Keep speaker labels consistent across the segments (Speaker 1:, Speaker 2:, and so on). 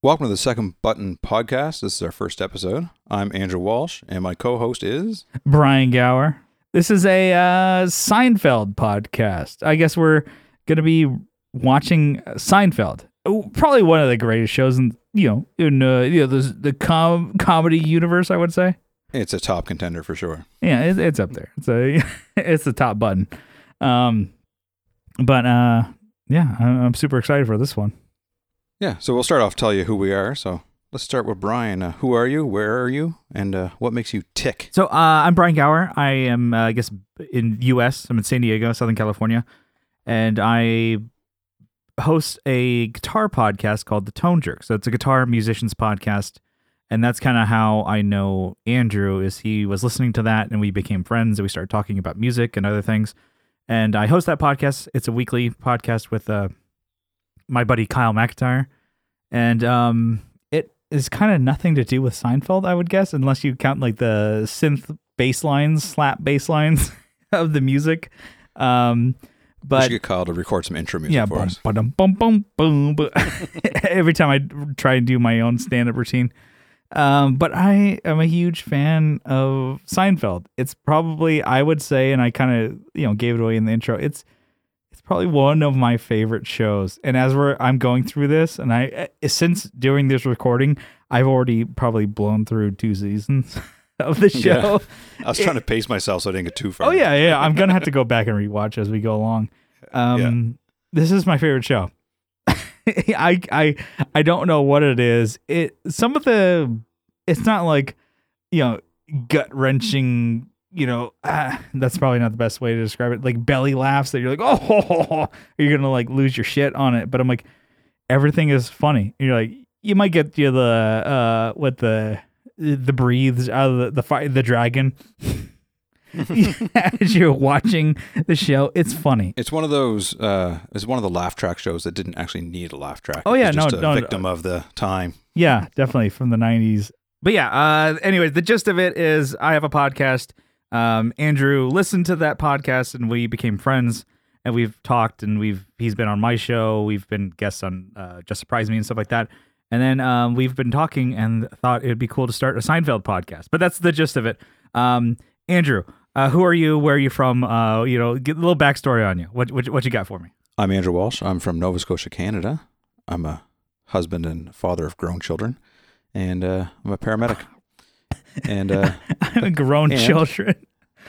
Speaker 1: Welcome to the Second Button Podcast. This is our first episode. I'm Andrew Walsh, and my co host is.
Speaker 2: Brian Gower. This is a uh, Seinfeld podcast. I guess we're going to be watching Seinfeld. Oh, Probably one of the greatest shows in you know in uh, you know the the com- comedy universe. I would say.
Speaker 1: It's a top contender for sure.
Speaker 2: Yeah, it, it's up there. It's a it's the top button. Um, but uh, yeah, I- I'm super excited for this one.
Speaker 1: Yeah, so we'll start off tell you who we are. So let's start with Brian. Uh, who are you? Where are you? And uh, what makes you tick?
Speaker 2: So uh, I'm Brian Gower. I am, uh, I guess, in U.S. I'm in San Diego, Southern California, and I host a guitar podcast called The Tone Jerk. So it's a guitar musicians podcast, and that's kind of how I know Andrew. Is he was listening to that, and we became friends, and we started talking about music and other things. And I host that podcast. It's a weekly podcast with uh, my buddy Kyle McIntyre, and um, it is kind of nothing to do with Seinfeld, I would guess, unless you count like the synth bass lines, slap bass lines of the music. Um,
Speaker 1: we
Speaker 2: but
Speaker 1: should get Kyle to record some intro music
Speaker 2: yeah,
Speaker 1: for
Speaker 2: bum,
Speaker 1: us.
Speaker 2: ba-dum, bum, bum, boom. bu- Every time I try and do my own stand-up routine. Um, but I am a huge fan of Seinfeld. It's probably I would say, and I kind of you know gave it away in the intro. It's it's probably one of my favorite shows. And as we're I'm going through this, and I eh, since during this recording, I've already probably blown through two seasons of the
Speaker 1: Yeah.
Speaker 2: show.
Speaker 1: I was trying to pace myself so I didn't get too far.
Speaker 2: Oh yeah, yeah. I'm gonna have to go back and rewatch as we go along. Um, this is my favorite show. I I I don't know what it is. It some of the it's not like you know gut wrenching. You know, ah, that's probably not the best way to describe it. Like belly laughs that you're like, oh, you're gonna like lose your shit on it. But I'm like, everything is funny. You're like, you might get you the uh what the the breathes out of the the fire the dragon as you're watching the show. It's funny.
Speaker 1: It's one of those. Uh, it's one of the laugh track shows that didn't actually need a laugh track.
Speaker 2: Oh, yeah, no,
Speaker 1: just a
Speaker 2: no, no.
Speaker 1: victim of the time.
Speaker 2: Yeah, definitely from the 90s. But yeah, uh anyways, the gist of it is I have a podcast. Um Andrew listened to that podcast and we became friends and we've talked and we've he's been on my show, we've been guests on uh Just Surprise Me and stuff like that. And then um we've been talking and thought it'd be cool to start a Seinfeld podcast. But that's the gist of it. Um Andrew, uh who are you? Where are you from? Uh you know, get a little backstory on you. What what, what you got for me?
Speaker 1: I'm Andrew Walsh. I'm from Nova Scotia, Canada. I'm a husband and father of grown children, and uh, I'm a paramedic. And uh,
Speaker 2: Grown
Speaker 1: And-
Speaker 2: children.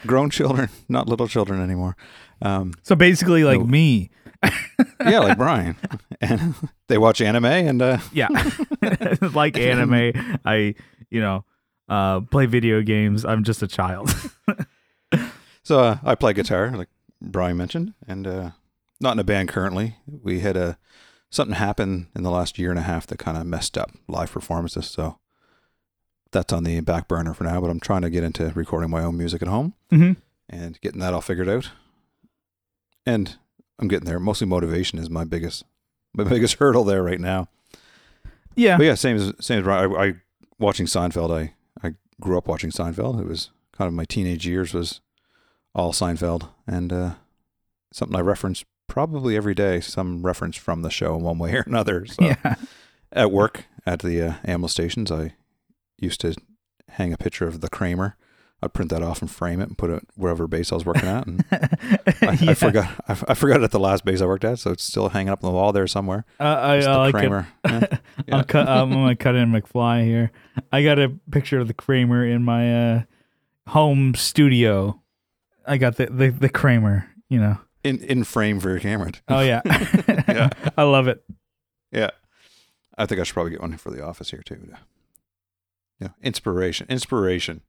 Speaker 1: grown children, not little children anymore. Um,
Speaker 2: So basically like
Speaker 1: No.
Speaker 2: me.
Speaker 1: yeah, like Brian. And they watch anime, and uh,
Speaker 2: Yeah. like anime, I, you know, uh, play video games. I'm just a child.
Speaker 1: so uh, I play guitar, like Brian mentioned, and uh, not in a band currently. We had a something happen in the last year and a half that kind of messed up live performances. So that's on the back burner for now. But I'm trying to get into recording my own music at home.
Speaker 2: hmm
Speaker 1: and getting that all figured out. And I'm getting there. Mostly motivation is my biggest my biggest hurdle there right now.
Speaker 2: Yeah.
Speaker 1: But yeah, same as same as. I, I watching Seinfeld. I I grew up watching Seinfeld. It was kind of my teenage years was all Seinfeld, and uh, something I reference probably every day. Some reference from the show in one way or another. So
Speaker 2: Yeah.
Speaker 1: at work at the uh, ambo stations, I used to hang a picture of the Kramer. I'd print that off and frame it and put it wherever base I was working at. And I,
Speaker 2: Yeah.
Speaker 1: I forgot. I, I forgot it at the last base I worked at, so it's still hanging up on the wall there somewhere.
Speaker 2: Uh, I,
Speaker 1: It's
Speaker 2: I
Speaker 1: the
Speaker 2: like it.
Speaker 1: Kramer. Yeah. Yeah.
Speaker 2: I'll cut, I'm gonna cut in McFly here. I got a picture of the Kramer in my uh, home studio. I got the, the the Kramer. You know.
Speaker 1: in in frame for your camera.
Speaker 2: Oh yeah.
Speaker 1: Yeah.
Speaker 2: I love it.
Speaker 1: Yeah, I think I should probably get one for the office here too. Yeah, inspiration, inspiration.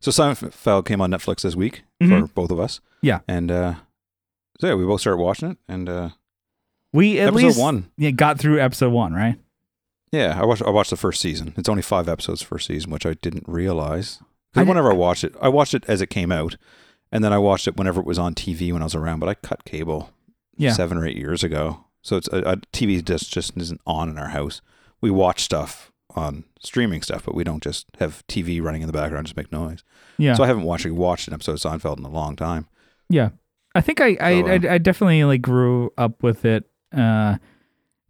Speaker 1: So Seinfeld came on Netflix this week for
Speaker 2: Mhm.
Speaker 1: both of us.
Speaker 2: Yeah.
Speaker 1: and uh, so yeah, we both started watching it, and uh,
Speaker 2: We at
Speaker 1: episode
Speaker 2: least
Speaker 1: one.
Speaker 2: yeah got through episode one, right?
Speaker 1: Yeah, I watched. I watched the first season. It's only five episodes first season, which I didn't realize.
Speaker 2: I
Speaker 1: Because whenever I watched it, I watched it as it came out, and then I watched it whenever it was on TV when I was around. But I cut cable
Speaker 2: Yeah.
Speaker 1: seven or eight years ago, so it's a, a TV just just isn't on in our house. We watch stuff on streaming stuff, but we don't just have TV running in the background just make noise.
Speaker 2: Yeah.
Speaker 1: So I haven't watched watched an episode of Seinfeld in a long time.
Speaker 2: Yeah, I think I I,
Speaker 1: So, uh,
Speaker 2: I, I definitely like grew up with it, uh,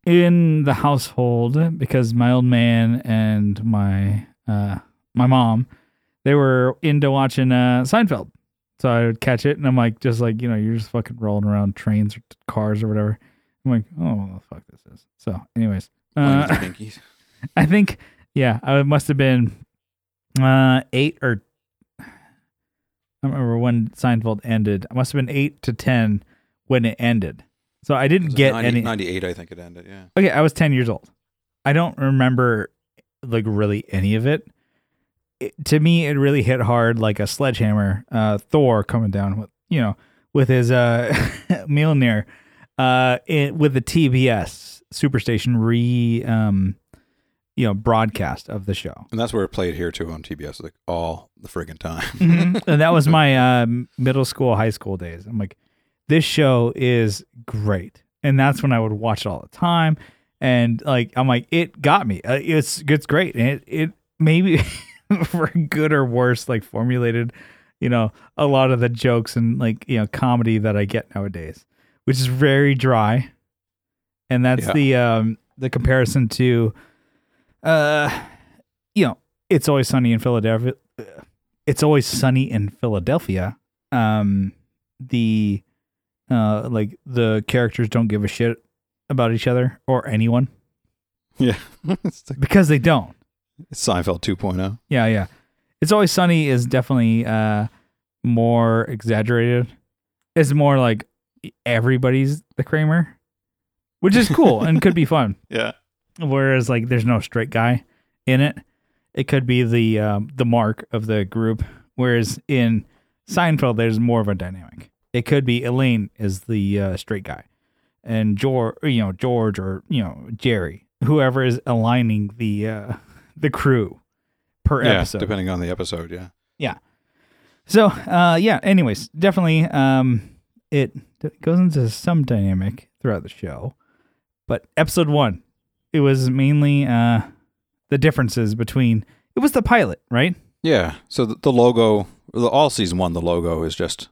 Speaker 2: in the household because my old man and my uh my mom they were into watching uh Seinfeld. So I would catch it and I'm like just like, you know, you're just fucking rolling around trains or cars or whatever. I'm like, oh what the fuck this is. So anyways. Uh,
Speaker 1: with your pinkies.
Speaker 2: I think yeah, I must have been uh eight or I don't remember when Seinfeld ended. I must have been eight to ten when it ended. So I didn't get
Speaker 1: 90
Speaker 2: any
Speaker 1: 98, I think it ended. Yeah.
Speaker 2: Okay, I was 10 years old. I don't remember like really any of it. it to me, it really hit hard like a sledgehammer. Uh, Thor coming down with, you know, with his uh, Mjolnir, uh, it, with the TBS Superstation re, um, you know, broadcast of the show.
Speaker 1: And that's where it played here too on TBS, like all the friggin' time.
Speaker 2: Mhm. and that was my uh, middle school, high school days. I'm like, this show is great, and that's when I would watch it all the time. And like, I'm like, it got me. Uh, it's it's great, and it it maybe for good or worse, like formulated, you know, a lot of the jokes and like you know comedy that I get nowadays, which is very dry, and that's
Speaker 1: Yeah.
Speaker 2: the um the comparison to, uh, you know, it's always sunny in Philadelphia it's always sunny in Philadelphia. Um, the uh, like the characters don't give a shit about each other or anyone
Speaker 1: yeah.
Speaker 2: because they don't.
Speaker 1: it's Seinfeld oh. 2.0.
Speaker 2: Yeah, yeah. It's always sunny is definitely uh more exaggerated. It's more like everybody's the Kramer, which is cool and could be fun.
Speaker 1: Yeah.
Speaker 2: Whereas like there's no straight guy in it. It could be the um, the mark of the group. Whereas in Seinfeld, there's more of a dynamic. It could be Elaine is the uh, straight guy, and George, you know George or you know Jerry, whoever is aligning the uh, the crew per
Speaker 1: Yeah.
Speaker 2: episode.
Speaker 1: Depending on the episode. Yeah. Yeah.
Speaker 2: So, uh, yeah. Anyways, definitely, um, it goes into some dynamic throughout the show, but episode one, it was mainly uh, the differences between. It was the pilot, right?
Speaker 1: Yeah. So the, the logo, the, all season one, the logo is just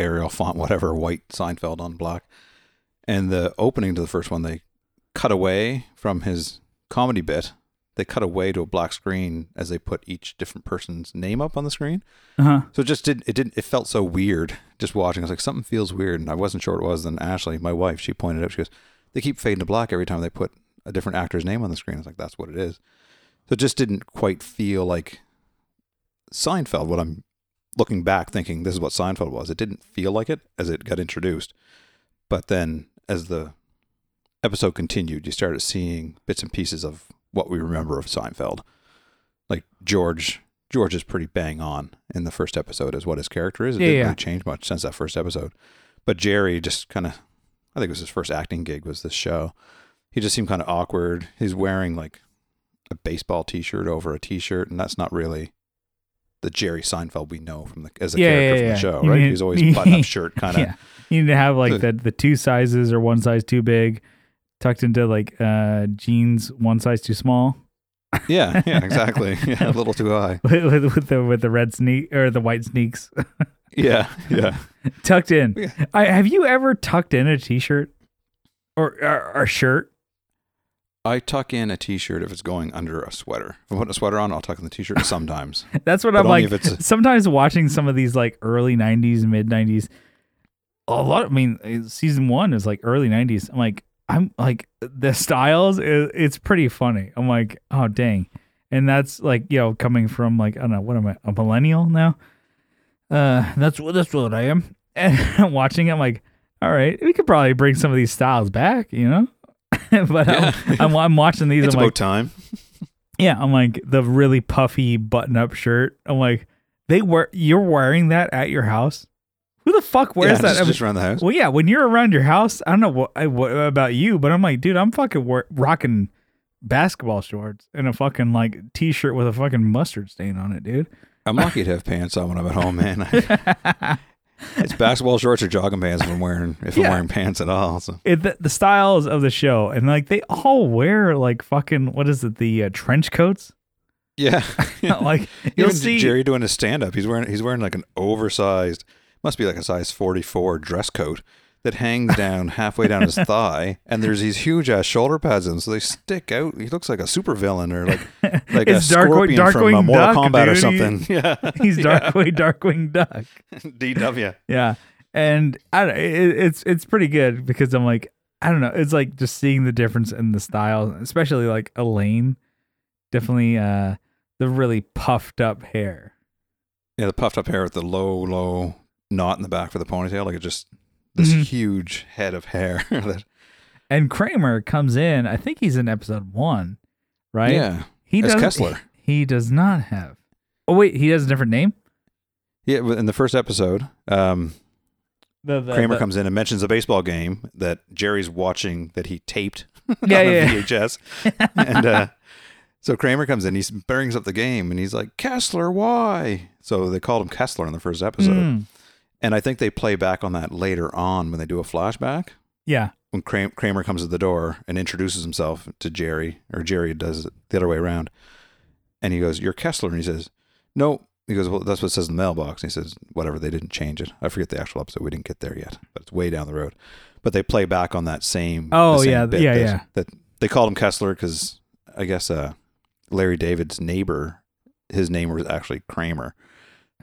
Speaker 1: Arial font, whatever, white Seinfeld on black. And the opening to the first one, they cut away from his comedy bit. They cut away to a black screen as they put each different person's name up on the screen.
Speaker 2: Uh huh.
Speaker 1: So it just did it didn't it felt so weird just watching. I was like, something feels weird, and I wasn't sure what it was. Then Ashley, my wife, she pointed out, she goes, They keep fading to black every time they put a different actor's name on the screen. I was like, That's what it is. So it just didn't quite feel like Seinfeld, what I'm looking back thinking this is what Seinfeld was. It didn't feel like it as it got introduced. But then as the episode continued, you started seeing bits and pieces of what we remember of Seinfeld. Like George George is pretty bang on in the first episode as what his character is. It
Speaker 2: Yeah,
Speaker 1: didn't
Speaker 2: yeah.
Speaker 1: really change much since that first episode. But Jerry just kind of, I think it was his first acting gig was this show. He just seemed kind of awkward. He's wearing like a baseball T-shirt over a T-shirt, and that's not really the Jerry Seinfeld we know from the as a
Speaker 2: Yeah,
Speaker 1: character
Speaker 2: yeah,
Speaker 1: from
Speaker 2: yeah.
Speaker 1: the show,
Speaker 2: You
Speaker 1: right?
Speaker 2: mean-
Speaker 1: He's always button-up shirt kind of.
Speaker 2: You need to have like the the two sizes or one size too big, tucked into like uh jeans one size too small,
Speaker 1: Yeah, yeah, exactly. Yeah, a little too high.
Speaker 2: with, with, the with the red sneak or the white sneaks
Speaker 1: Yeah, yeah.
Speaker 2: tucked in. I have you ever tucked in a t-shirt or or, or shirt?
Speaker 1: I tuck in a T-shirt if it's going under a sweater. If I'm putting a sweater on, I'll tuck in the T-shirt sometimes.
Speaker 2: That's what
Speaker 1: But
Speaker 2: I'm like.
Speaker 1: a-
Speaker 2: sometimes watching some of these like early '90s, mid '90s, a lot. I mean, uh, season one is like early '90s. I'm like, I'm like the styles. Is, it's pretty funny. I'm like, oh dang, and that's like you know coming from like I don't know what am I a millennial now. Uh, that's what that's what I am. And watching it, I'm like, all right, we could probably bring some of these styles back, you know. but um,
Speaker 1: Yeah.
Speaker 2: I'm, I'm I'm watching these.
Speaker 1: it's
Speaker 2: I'm
Speaker 1: about
Speaker 2: like,
Speaker 1: time.
Speaker 2: yeah, I'm like the really puffy button-up shirt. I'm like, they wear you're wearing that at your house. Who the fuck wears
Speaker 1: yeah,
Speaker 2: that?
Speaker 1: Just, just around the house.
Speaker 2: well, yeah, when you're around your house, I don't know what, I- what about you, but I'm like, dude, I'm fucking wor- rocking basketball shorts and a fucking like t-shirt with a fucking mustard stain on it, dude.
Speaker 1: I'm lucky to have pants on when I'm at home, man. It's basketball shorts or jogging pants if I'm wearing if
Speaker 2: Yeah.
Speaker 1: I'm wearing pants at all. So
Speaker 2: It, the, the styles of the show, and like they all wear like fucking what is it, the uh, trench coats?
Speaker 1: yeah,
Speaker 2: like you'll
Speaker 1: even
Speaker 2: see
Speaker 1: Jerry doing his stand up. He's wearing he's wearing like an oversized, must be like a size 44 dress coat that hangs down halfway down his thigh, and there's these huge ass shoulder pads in, so they stick out. He looks like a supervillain or like like a
Speaker 2: It's Darkwi-
Speaker 1: scorpion from uh, Mortal
Speaker 2: Duck,
Speaker 1: Kombat or
Speaker 2: dude.
Speaker 1: something. Yeah,
Speaker 2: He's
Speaker 1: Yeah.
Speaker 2: Darkwing Darkwing Duck.
Speaker 1: DW.
Speaker 2: Yeah, and I don't, it, it's it's pretty good because I'm like I don't know. It's like just seeing the difference in the style, especially like Elaine. Definitely, uh, the really puffed up hair.
Speaker 1: Yeah, the puffed up hair with the low, low knot in the back for the ponytail, like it just this
Speaker 2: Mhm.
Speaker 1: huge head of hair. that,
Speaker 2: And Kramer comes in. I think he's in episode one, right?
Speaker 1: Yeah,
Speaker 2: he
Speaker 1: as
Speaker 2: does.
Speaker 1: Kessler.
Speaker 2: He does not have. Oh wait, he has a different name.
Speaker 1: Yeah, in the first episode, um,
Speaker 2: The, the,
Speaker 1: Kramer
Speaker 2: the-
Speaker 1: comes in and mentions a baseball game that Jerry's watching that he taped
Speaker 2: Yeah,
Speaker 1: on
Speaker 2: yeah.
Speaker 1: VHS. and uh, so Kramer comes in, he brings up the game, and he's like, Kessler, why? So they called him Kessler in the first episode.
Speaker 2: Mm,
Speaker 1: And I think they play back on that later on when they do a flashback.
Speaker 2: yeah.
Speaker 1: When Kram- Kramer comes to the door and introduces himself to Jerry, or Jerry does it the other way around. And he goes, You're Kessler. And he says, No. He goes, Well, that's what it says in the mailbox. And he says, Whatever, they didn't change it. I forget the actual episode. We didn't get there yet, but it's way down the road. But they play back on that same.
Speaker 2: Oh,
Speaker 1: same
Speaker 2: yeah, yeah,
Speaker 1: that,
Speaker 2: yeah.
Speaker 1: That they called him Kessler because I guess uh, Larry David's neighbor, his name was actually Kramer.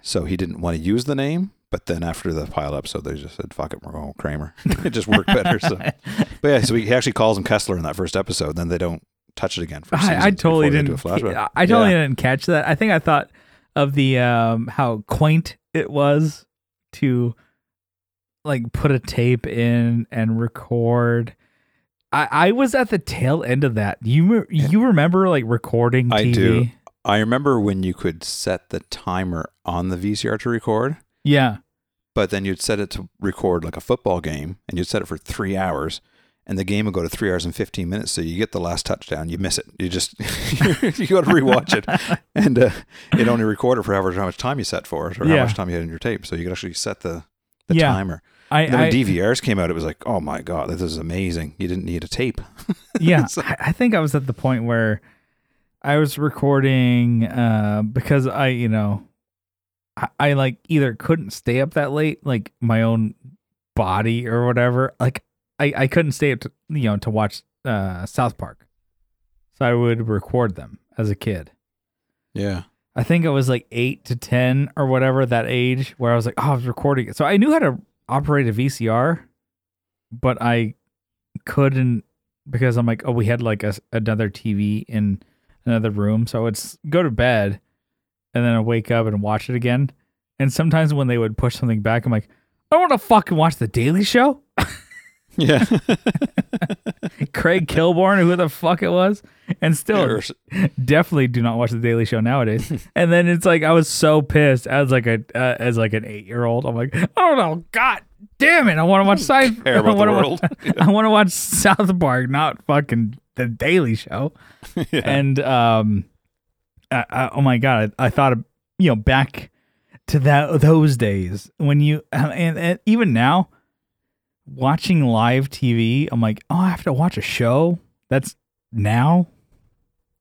Speaker 1: So he didn't want to use the name. But then after the pilot episode, they just said, "Fuck it, we're going with Kramer." it just worked better. So, but yeah, so he actually calls him Kessler in that first episode. Then they don't touch it again for
Speaker 2: I, I totally didn't.
Speaker 1: do a flashback.
Speaker 2: I I totally
Speaker 1: Yeah.
Speaker 2: didn't catch that. I think I thought of the um how quaint it was to like put a tape in and record. I I was at the tail end of that. You you remember like recording
Speaker 1: I do. I remember when you could set the timer on the VCR to record,
Speaker 2: Yeah.
Speaker 1: but then you'd set it to record like a football game, and you'd set it for three hours, and the game would go to three hours and fifteen minutes. So you get the last touchdown, you miss it. You just you got to rewatch it, and uh, it only recorded for however how much time you set for it, or
Speaker 2: Yeah.
Speaker 1: how much time you had in your tape. So you could actually set the the
Speaker 2: Yeah.
Speaker 1: timer.
Speaker 2: I,
Speaker 1: And then
Speaker 2: I
Speaker 1: when DVRs came out, it was like, oh my god, this is amazing. You didn't need a tape.
Speaker 2: yeah,
Speaker 1: So-
Speaker 2: I, I think I was at the point where I was recording uh, because I, you know, I, I like either couldn't stay up that late, like my own body or whatever. Like I, I couldn't stay up to, you know, to watch uh, South Park. So I would record them as a kid.
Speaker 1: Yeah.
Speaker 2: I think it was like eight to 10 or whatever that age where I was like, oh, I was recording it. So I knew how to operate a VCR, but I couldn't because I'm like, oh, we had like a, another TV in another room. So I would go to bed and then I wake up and watch it again. And sometimes when they would push something back, I'm like, I don't want to fucking watch The Daily Show.
Speaker 1: Yeah.
Speaker 2: Craig Kilborn, who the fuck it was. And still,
Speaker 1: Or-
Speaker 2: definitely do not watch the Daily Show nowadays. and then it's like I was so pissed as like a uh, as like an eight year old. I'm like, I don't know, God damn it, I want to watch Seinfeld. I wanna
Speaker 1: world.
Speaker 2: Watch, I want to watch South Park, not fucking the Daily Show.
Speaker 1: Yeah.
Speaker 2: And um, I, I, oh my god, I, I thought of you know back to that those days when you uh, and, and even now watching live TV, I'm like, oh, I have to watch a show that's now.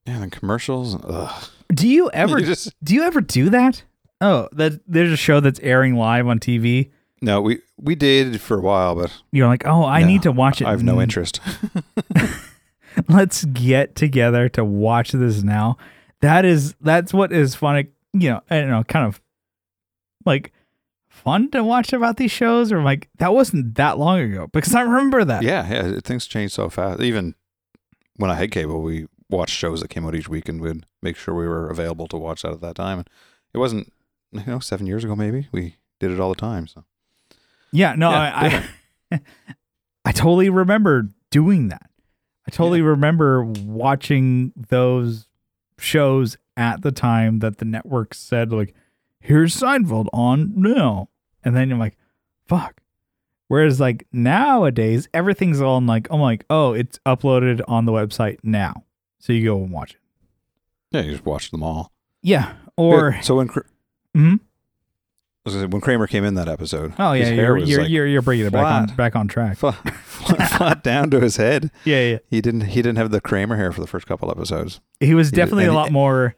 Speaker 1: Yeah, and commercials. Ugh.
Speaker 2: Do you ever
Speaker 1: You just-
Speaker 2: do you ever do that? Oh, that there's a show that's airing live on TV.
Speaker 1: no, we we did for a while, but
Speaker 2: You're like, oh, I
Speaker 1: No,
Speaker 2: need to watch it.
Speaker 1: I have no interest.
Speaker 2: Let's get together to watch this now. That is that's what is fun. You know, I don't know, kind of like fun to watch about these shows, or like that wasn't that long ago because I remember that.
Speaker 1: yeah, yeah, things change so fast. Even when I had cable, we watched shows that came out each week and we'd make sure we were available to watch that at that time. And it wasn't, you know, seven years ago maybe. We did it all the time. So
Speaker 2: Yeah, no,
Speaker 1: Yeah,
Speaker 2: I, I I totally remember doing that. I totally remember watching those shows at the time that the network said like, "Here's Seinfeld on now," and then you're like, "Fuck." Whereas like nowadays, everything's all in like, I'm like, oh, it's uploaded on the website now, so you go and watch it.
Speaker 1: yeah, you just watch them all.
Speaker 2: Yeah, or
Speaker 1: Yeah, so when Kr-
Speaker 2: Mhm.
Speaker 1: I was gonna say, when Kramer came in that episode,
Speaker 2: oh yeah, you're you're,
Speaker 1: like
Speaker 2: you're you're bringing it back on back on track.
Speaker 1: flat, flat, flat down to his head.
Speaker 2: Yeah, yeah.
Speaker 1: He didn't he didn't have the Kramer hair for the first couple episodes.
Speaker 2: He was
Speaker 1: He did-
Speaker 2: definitely a lot
Speaker 1: he-
Speaker 2: more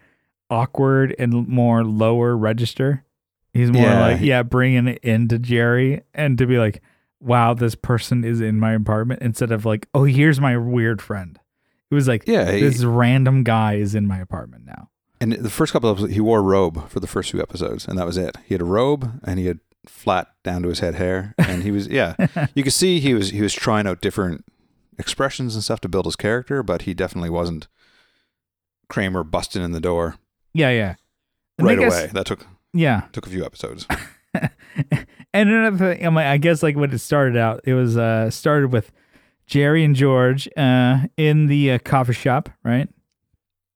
Speaker 2: awkward and more lower register. He's more
Speaker 1: Yeah,
Speaker 2: like,
Speaker 1: he-
Speaker 2: yeah, bringing it into Jerry and to be like, wow, this person is in my apartment instead of like, oh, here's my weird friend. It was like,
Speaker 1: Yeah, he-
Speaker 2: this random guy is in my apartment now.
Speaker 1: And the first couple of episodes, he wore a robe for the first few episodes, and that was it. He had a robe, and he had flat down to his head hair, and he was yeah. you could see he was he was trying out different expressions and stuff to build his character, but he definitely wasn't Kramer busting in the door
Speaker 2: Yeah, yeah. And
Speaker 1: right
Speaker 2: guess-
Speaker 1: away. That took
Speaker 2: Yeah.
Speaker 1: took a few episodes.
Speaker 2: and another thing, I'm like, I guess like when it started out, it was uh started with Jerry and George uh in the uh, coffee shop, right?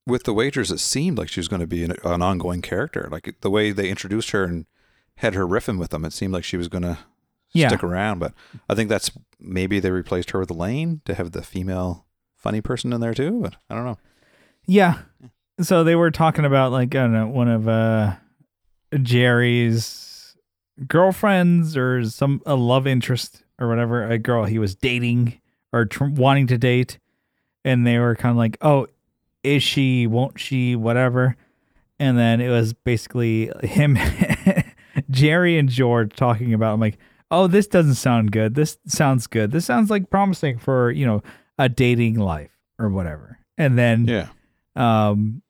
Speaker 1: With the wagers, it seemed like she was going to be an, an ongoing character. Like the way they introduced her and had her riffing with them, it seemed like she was going to
Speaker 2: Yeah.
Speaker 1: stick around. But I think that's maybe they replaced her with Elaine to have the female funny person in there too. But I don't know.
Speaker 2: Yeah. So they were talking about like I don't know one of uh Jerry's girlfriends or some a love interest or whatever a girl he was dating or tr- wanting to date, and they were kind of like, oh, is she? Won't she? Whatever. And then it was basically him, Jerry and George talking about. I'm like, oh, this doesn't sound good. This sounds good. This sounds like promising for you know a dating life or whatever. And then
Speaker 1: Yeah.
Speaker 2: um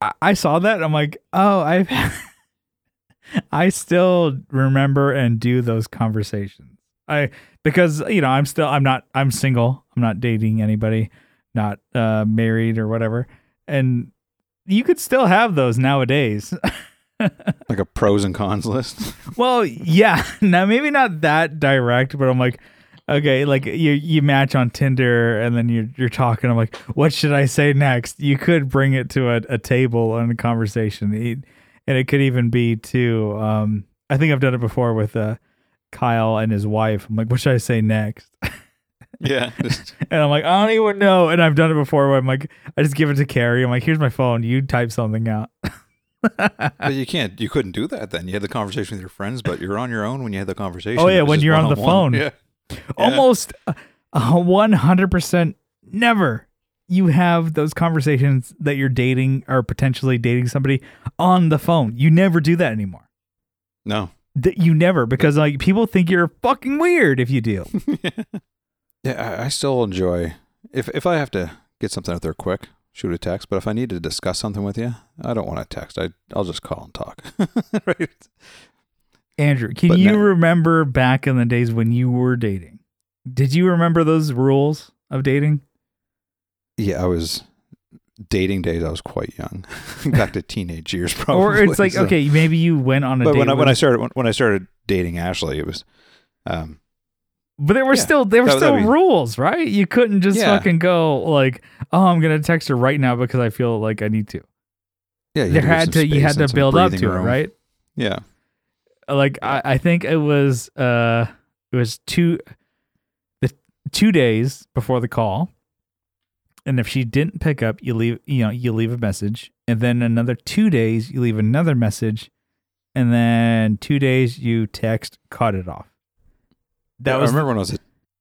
Speaker 2: I, I saw that i'm like oh i've i still remember and do those conversations i because you know i'm still i'm not i'm single i'm not dating anybody not uh married or whatever. And you could still have those nowadays.
Speaker 1: Like a pros and cons list.
Speaker 2: well yeah. Now maybe not that direct but i'm like okay like you you match on tinder and then you're you're talking. I'm like what should i say next? You could bring it to a, a table and a conversation. And it could even be to um i think i've done it before with uh kyle and his wife. I'm like what should i say next
Speaker 1: yeah.
Speaker 2: And i'm like i don't even know and i've done it before where i'm like i just give it to carrie i'm like here's my phone you type something out
Speaker 1: but you can't. You couldn't do that then. You had the conversation with your friends, but you're on your own when you had the conversation.
Speaker 2: Oh, yeah, when you're on the phone.
Speaker 1: Yeah.
Speaker 2: almost uh, uh, 100% never you have those conversations that you're dating or potentially dating somebody on the phone. You never do that anymore.
Speaker 1: No.
Speaker 2: That you never because like people think you're fucking weird if you do.
Speaker 1: Yeah, I, still enjoy if if I have to get something out there quick, shoot a text. But if I need to discuss something with you, I don't want to text. I I'll just call and talk. right?
Speaker 2: Andrew, can
Speaker 1: But
Speaker 2: you
Speaker 1: now-
Speaker 2: remember back in the days when you were dating? Did you remember those rules of dating?
Speaker 1: Yeah, I was dating days. I was quite young, back to teenage years, probably.
Speaker 2: or it's like
Speaker 1: so-
Speaker 2: okay, maybe you went on a
Speaker 1: But
Speaker 2: date
Speaker 1: when I when I started when, when I started dating Ashley, it was um
Speaker 2: But there were
Speaker 1: Yeah.
Speaker 2: still there were
Speaker 1: That-
Speaker 2: still rules, right? You couldn't just
Speaker 1: Yeah.
Speaker 2: fucking go like, "Oh, I'm gonna text her right now because I feel like I need to."
Speaker 1: yeah. you
Speaker 2: there had to you had to build up to it, right?
Speaker 1: Yeah.
Speaker 2: Like I, I think it was uh it was two the two days before the call, and if she didn't pick up, you leave you know you leave a message, and then another two days you leave another message, and then two days you text cut it off. That
Speaker 1: Yeah,
Speaker 2: was
Speaker 1: I remember when I was a,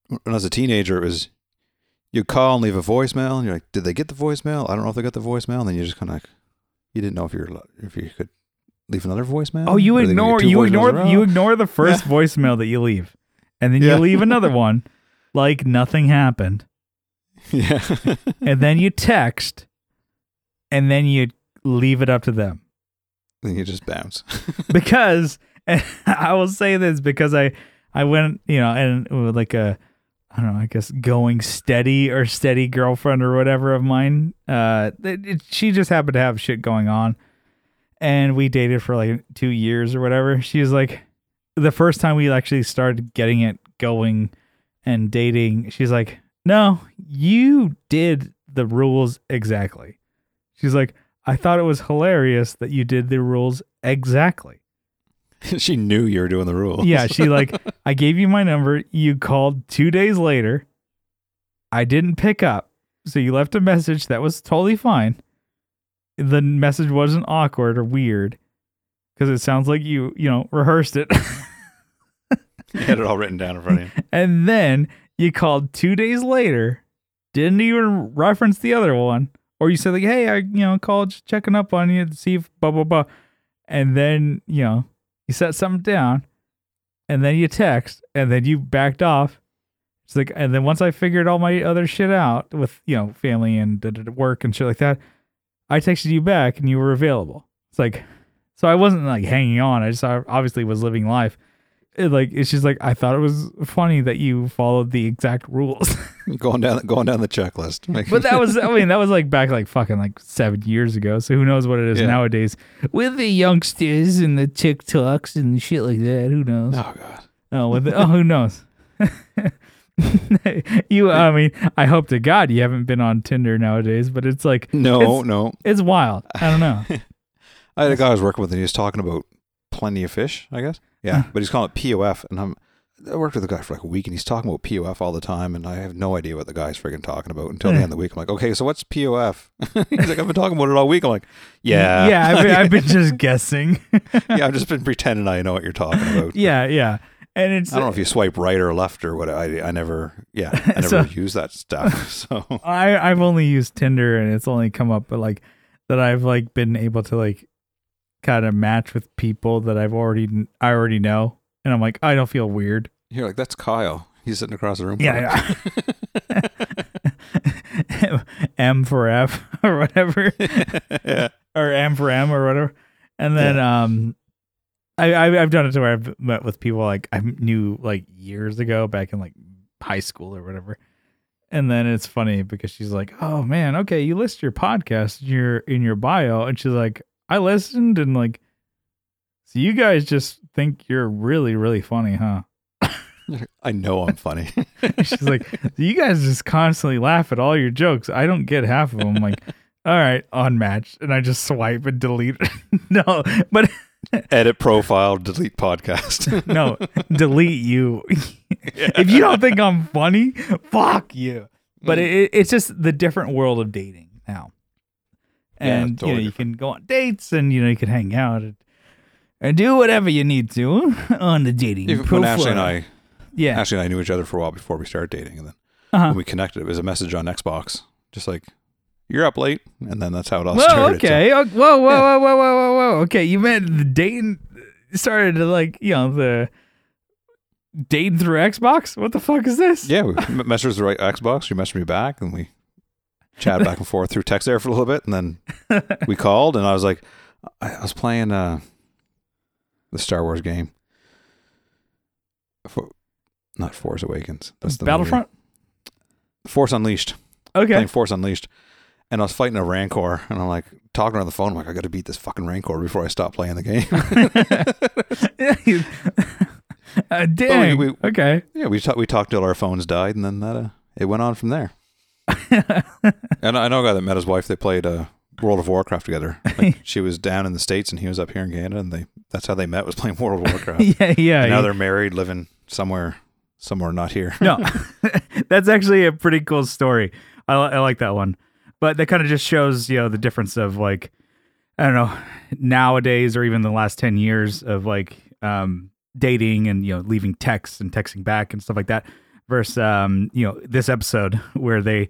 Speaker 1: when I was a teenager. It was you call and leave a voicemail, and you're like, "Did they get the voicemail? I don't know if they got the voicemail." And then you just kind of like, you didn't know if you're if you could leave another voicemail.
Speaker 2: Oh, you
Speaker 1: Or are they
Speaker 2: ignore you ignore you ignore the first voicemail that you leave, and then
Speaker 1: Yeah.
Speaker 2: you leave another one, like nothing happened,
Speaker 1: yeah.
Speaker 2: and then you text, and then you leave it up to them
Speaker 1: then you just bounce.
Speaker 2: because I will say this because I I went you know and with like a I don't know I guess going steady or steady girlfriend or whatever of mine. Uh it, it- she just happened to have shit going on. And we dated for like two years or whatever. She was like the first time we actually started getting it going and dating she's like no you did the rules exactly. She's like I thought it was hilarious that you did the rules exactly
Speaker 1: she knew you were doing the rules.
Speaker 2: yeah, she like I gave you my number. You called two days later. I didn't pick up, so you left a message that was totally fine. The message wasn't awkward or weird because it sounds like you you know rehearsed it,
Speaker 1: you had it all written down in front of you.
Speaker 2: and then you called two days later. Didn't even reference the other one, or you said like, "Hey, I you know called checking up on you to see if blah blah blah," and then you know you set something down. and then you text, and then you backed off. It's like, and then once I figured all my other shit out with you know family and work and shit like that, I texted you back, and you were available. It's like, so I wasn't like hanging on. I just obviously was living life. It, like it's just like I thought it was funny that you followed the exact rules.
Speaker 1: going down going down the checklist.
Speaker 2: But that was I mean that was like back like fucking like seven years ago. So who knows what it is
Speaker 1: Yeah.
Speaker 2: nowadays with the youngsters and the TikToks and shit like that. Who knows?
Speaker 1: oh god.
Speaker 2: Oh, with the, oh who knows? you I mean I hope to God you haven't been on Tinder nowadays, but it's like
Speaker 1: No,
Speaker 2: It's-
Speaker 1: no.
Speaker 2: it's wild. I don't know.
Speaker 1: I had a guy I was working with, and he was talking about plenty of fish. I guess, yeah. but he's calling it POF, and I'm. I worked with a guy for like a week, and he's talking about POF all the time, and I have no idea what the guy's freaking talking about until the
Speaker 2: hmm.
Speaker 1: end of the week. I'm like, okay, so what's POF? he's like, I've been talking about it all week. I'm like, yeah,
Speaker 2: yeah. I've been, I've been just guessing.
Speaker 1: yeah. I've just been pretending I know what you're talking about.
Speaker 2: yeah, yeah. And it's
Speaker 1: I don't know if you swipe right or left or what. I I never, yeah, I never
Speaker 2: So-
Speaker 1: use that stuff. So
Speaker 2: I I've only used Tinder and it's only come up but like that I've like been able to like kind of match with people that I've already I already know and I'm like I don't feel weird.
Speaker 1: you're like, that's Kyle. He's sitting across the room. from
Speaker 2: Yeah. M for F or whatever
Speaker 1: yeah.
Speaker 2: or M for M or whatever. And then um I, I I've done it to where I've met with people like I knew like years ago back in like high school or whatever. And then it's funny because she's like, "Oh man, okay, you list your podcast in your in your bio," and she's like, "I listened and like, so you guys just think you're really really funny, huh?"
Speaker 1: I know I'm funny.
Speaker 2: she's like, "You guys just constantly laugh at all your jokes. I don't get half of them." I'm like, "All right, unmatched," and I just swipe and delete. no, but
Speaker 1: Edit profile, delete podcast.
Speaker 2: no, delete you. if you don't think I'm funny, fuck you. But mm. it, it's just the different world of dating now.
Speaker 1: Yeah,
Speaker 2: And you know, you can go on dates and you know you can hang out and, and do whatever you need to on the dating
Speaker 1: Even
Speaker 2: profile.
Speaker 1: when Ashley and I,
Speaker 2: yeah,
Speaker 1: Ashley and I knew each other for a while before we started dating, and then
Speaker 2: uh-huh.
Speaker 1: when we connected, it was a message on Xbox, just like "You're up late," and then that's how it all
Speaker 2: Whoa,
Speaker 1: started.
Speaker 2: Okay. Oh, Whoa, whoa, whoa, whoa, whoa, whoa, whoa. Okay, you meant the dating started to like, you know, the dating through Xbox? What the fuck is this?
Speaker 1: yeah, we messaged the right Xbox. You messaged me back, and we chatted back and forth through text there for a little bit, and then we called, and I was like, I, I was playing uh, the Star Wars game, for, not Force Awakens. That's the movie.
Speaker 2: Battlefront?
Speaker 1: Force Unleashed.
Speaker 2: Okay.
Speaker 1: playing Force Unleashed, and I was fighting a Rancor, and I'm like talking on the phone. I'm like, I got to beat this fucking Rancor before I stop playing the game.
Speaker 2: uh, dang.
Speaker 1: we-
Speaker 2: okay.
Speaker 1: yeah, we talked. We talked till our phones died, and then that uh, it went on from there. And I know a guy that met his wife. They played uh, World of Warcraft together. Like, she was down in the states, and he was up here in Canada, and they that's how they met was playing World of Warcraft.
Speaker 2: yeah, yeah.
Speaker 1: And now
Speaker 2: yeah.
Speaker 1: they're married, living somewhere, somewhere not here.
Speaker 2: no, that's actually a pretty cool story. I, I like that one, but that kind of just shows you know the difference of like I don't know nowadays or even the last ten years of like um, dating and you know leaving texts and texting back and stuff like that versus um, you know this episode where they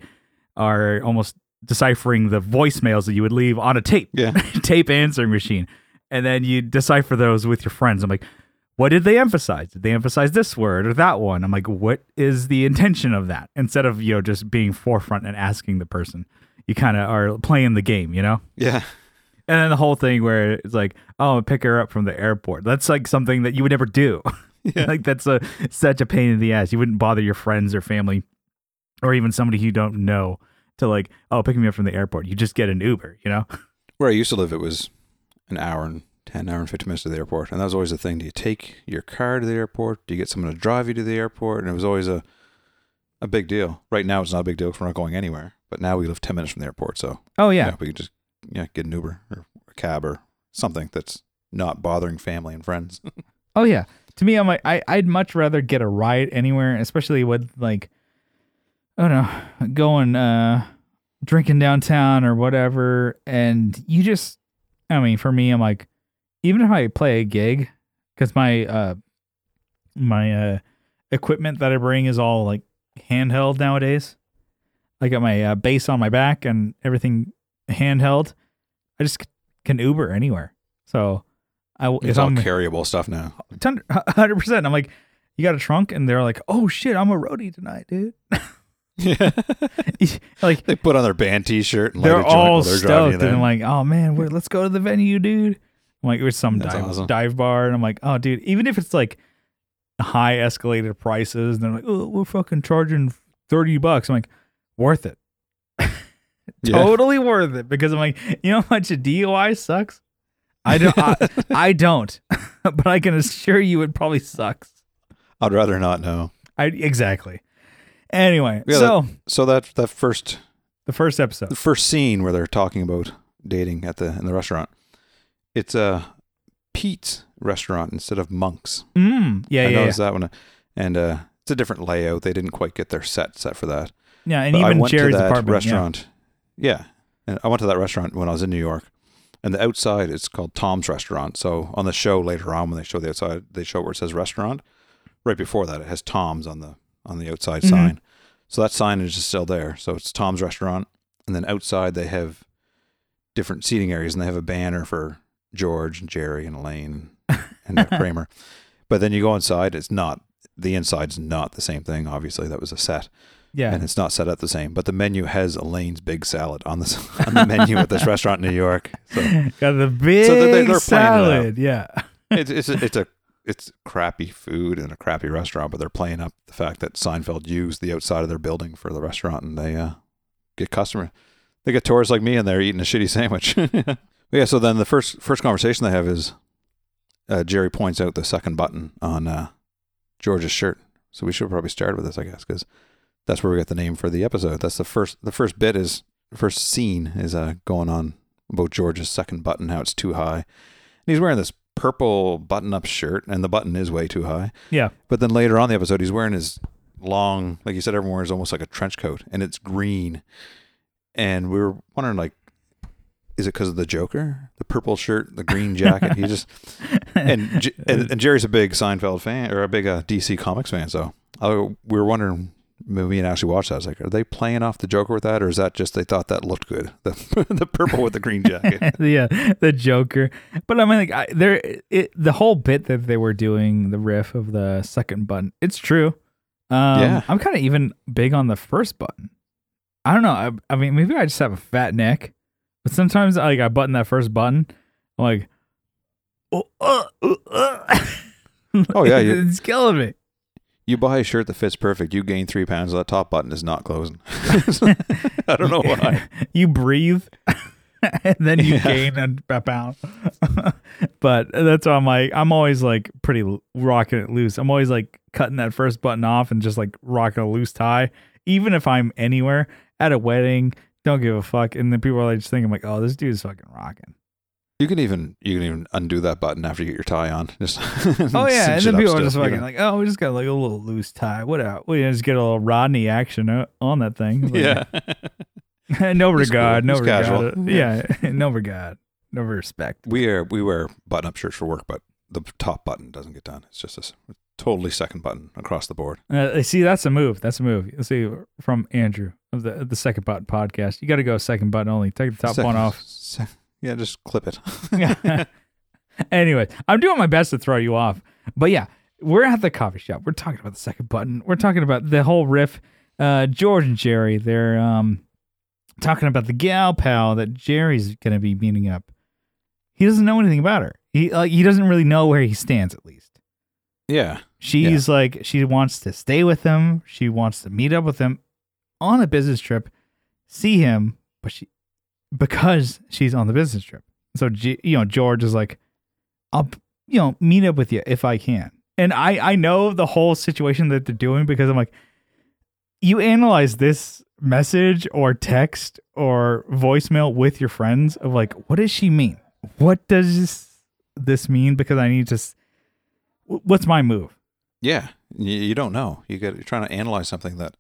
Speaker 2: are almost deciphering the voicemails that you would leave on a tape
Speaker 1: Yeah,
Speaker 2: tape answering machine. And then you decipher those with your friends. I'm like, what did they emphasize? Did they emphasize this word or that one? I'm like, what is the intention of that? Instead of, you know, just being forefront and asking the person, you kind of are playing the game, you know?
Speaker 1: yeah,
Speaker 2: And then the whole thing where it's like, oh, pick her up from the airport. That's like something that you would never do.
Speaker 1: Yeah.
Speaker 2: like that's a such a pain in the ass. You wouldn't bother your friends or family or even somebody you don't know to like, oh, pick me up from the airport. You just get an Uber, you know?
Speaker 1: where I used to live, it was an hour and 10, hour and 50 minutes to the airport. And that was always the thing. Do you take your car to the airport? Do you get someone to drive you to the airport? And it was always a, a big deal. Right now, it's not a big deal because we're not going anywhere. But now we live 10 minutes from the airport. So
Speaker 2: Oh yeah.
Speaker 1: yeah, we can just yeah get an Uber or a cab or something that's not bothering family and friends.
Speaker 2: Oh yeah. To me, I'm like I I'd much rather get a ride anywhere, especially with like I don't know, going uh drinking downtown or whatever and you just I mean, for me I'm like even if I play a gig cuz my uh my uh equipment that I bring is all like handheld nowadays. I got my uh, bass on my back and everything handheld. I just c- can Uber anywhere. So I—it's
Speaker 1: all
Speaker 2: I'm
Speaker 1: carryable stuff now.
Speaker 2: hundred percent, I'm like, you got a trunk, and they're like, oh shit, I'm a roadie tonight, dude.
Speaker 1: Yeah.
Speaker 2: like
Speaker 1: they put on their band T-shirt and
Speaker 2: they're all stoked, and. I'm like, oh man, we're, let's go to the venue, dude. I'm like, it's some dive,
Speaker 1: awesome.
Speaker 2: dive bar, and I'm like, oh dude, even if it's like high escalated prices, and they're like, oh, we're fucking charging thirty bucks. I'm like, worth it.
Speaker 1: Yeah.
Speaker 2: totally worth it because I'm like, you know how much a DUI sucks? I don't I, I don't. but I can assure you it probably sucks.
Speaker 1: I'd rather not know.
Speaker 2: I exactly. Anyway,
Speaker 1: Yeah,
Speaker 2: so
Speaker 1: So that that first
Speaker 2: the first episode.
Speaker 1: the first scene where they're talking about dating at the in the restaurant, it's a Pete's restaurant instead of Monk's.
Speaker 2: Mm, yeah,
Speaker 1: I
Speaker 2: yeah, yeah.
Speaker 1: noticed that one, and uh, it's a different layout. They didn't quite get their set set for that.
Speaker 2: Yeah, and
Speaker 1: But I
Speaker 2: even
Speaker 1: went
Speaker 2: Jerry's
Speaker 1: to that
Speaker 2: apartment. yeah.
Speaker 1: restaurant. Yeah. and I went to that restaurant when I was in New York, and the outside it's called Tom's Restaurant. So on the show later on, when they show the outside, they show where it says restaurant. Right before that, it has Tom's on the on the outside
Speaker 2: Mhm.
Speaker 1: sign. So that signage is still there. So it's Tom's Restaurant, and then outside they have different seating areas, and they have a banner for George and Jerry and Elaine and Kramer. But then you go inside, it's not. The inside's not the same thing. Obviously, that was a set
Speaker 2: Yeah.
Speaker 1: and it's not set up the same. But the menu has Elaine's big salad on this on the menu at this restaurant in New York. So
Speaker 2: Got the big
Speaker 1: they're- they're out.
Speaker 2: salad. Yeah.
Speaker 1: it's it's a, it's a it's crappy food and a crappy restaurant, but they're playing up the fact that Seinfeld used the outside of their building for the restaurant, and they uh, get customer they get tourists like me in there eating a shitty sandwich. Yeah, so then the first first conversation they have is uh, Jerry points out the second button on uh, George's shirt. So we should probably start with this, I guess, because that's where we got the name for the episode. That's the first the first bit is first scene is uh, going on about George's second button, how it's too high. And he's wearing this purple button up shirt, and the button is way too high.
Speaker 2: Yeah.
Speaker 1: But then later on in the episode, he's wearing his long, like you said, everyone wears almost like a trench coat, and it's green. And we were wondering, like, is it because of the Joker, the purple shirt, the green jacket? he just and, and and Jerry's a big Seinfeld fan or a big uh, DC Comics fan, so I, we were wondering. Me and Ashley watched that. I was like, "Are they playing off the Joker with that, or is that just they thought that looked good? The the purple with the green jacket."
Speaker 2: yeah, the Joker. But I mean, like, I, there, it, the whole bit that they were doing, the riff of the second button, it's true. Um,
Speaker 1: Yeah.
Speaker 2: I'm kind of even big on the first button. I don't know. I, I mean, maybe I just have a fat neck, but sometimes like I button that first button, I'm like, oh, uh, uh, uh.
Speaker 1: Oh, yeah,
Speaker 2: it's killing me.
Speaker 1: You buy a shirt that fits perfect, you gain three pounds. That top button is not closing. I don't know why.
Speaker 2: you breathe and then you
Speaker 1: Yeah.
Speaker 2: gain a, a pound. but that's why I'm like, I'm always like pretty rocking it loose. I'm always like cutting that first button off and just like rocking a loose tie, even if I'm anywhere at a wedding. Don't give a fuck. And then people are like just thinking like, oh, this dude's fucking rocking.
Speaker 1: You can even you can even undo that button after you get your tie on. Just
Speaker 2: Oh yeah, and then people are just
Speaker 1: you
Speaker 2: fucking
Speaker 1: know?
Speaker 2: like, oh, we just got like a little loose tie. What out? We just get a little Rodney action on that thing. Like,
Speaker 1: yeah.
Speaker 2: no regard,
Speaker 1: cool.
Speaker 2: no regard.
Speaker 1: casual.
Speaker 2: Yeah, no regard, no respect.
Speaker 1: we are we wear button up shirts for work, but the top button doesn't get done. It's just a totally second button across the board.
Speaker 2: Uh, see, that's a move. That's a move. Let's see from Andrew of the the second button podcast. You got to go second button only. Take the top
Speaker 1: Second-
Speaker 2: one off.
Speaker 1: sec- yeah, just clip it.
Speaker 2: anyway, I'm doing my best to throw you off, but yeah, we're at the coffee shop. We're talking about the second button. We're talking about the whole riff. Uh, George and Jerry, they're um talking about the gal pal that Jerry's gonna be meeting up. He doesn't know anything about her. He like he doesn't really know where he stands at least.
Speaker 1: yeah,
Speaker 2: She's like she wants to stay with him. She wants to meet up with him on a business trip, see him, but she because she's on the business trip. So you know George is like, I'll you know meet up with you if I can. And I I know the whole situation that they're doing because I'm like, you analyze this message or text or voicemail with your friends of like, what does she mean? What does this, mean? Because I need to. What's my move?
Speaker 1: yeah. You, don't know. You get you're trying to analyze something that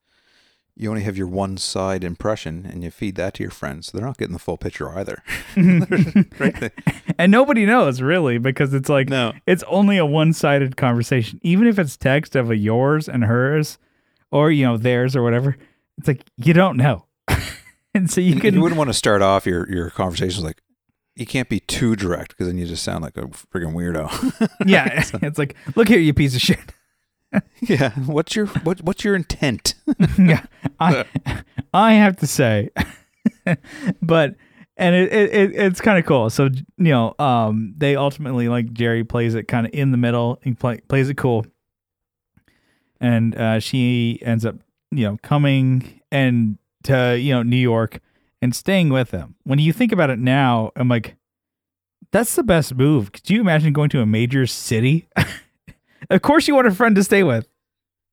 Speaker 1: you only have your one side impression, and you feed that to your friends. So they're not getting the full picture either.
Speaker 2: and nobody knows really because it's like
Speaker 1: no.
Speaker 2: it's only a one-sided conversation even if it's text of a yours and hers or you know theirs or whatever it's like you don't know and so you
Speaker 1: You,
Speaker 2: can
Speaker 1: you wouldn't want to start off your your conversations like, you can't be too direct because then you just sound like a friggin' weirdo.
Speaker 2: Yeah, it's like, look here, you piece of shit.
Speaker 1: yeah. What's your what What's your intent?
Speaker 2: yeah, I I have to say, but and it, it, it it's kind of cool. So you know, um, they ultimately like Jerry plays it kind of in the middle. He play, plays it cool, and uh, she ends up you know coming and to you know New York and staying with him. When you think about it now, I'm like, that's the best move. Could you imagine going to a major city? Of course, you want a friend to stay with.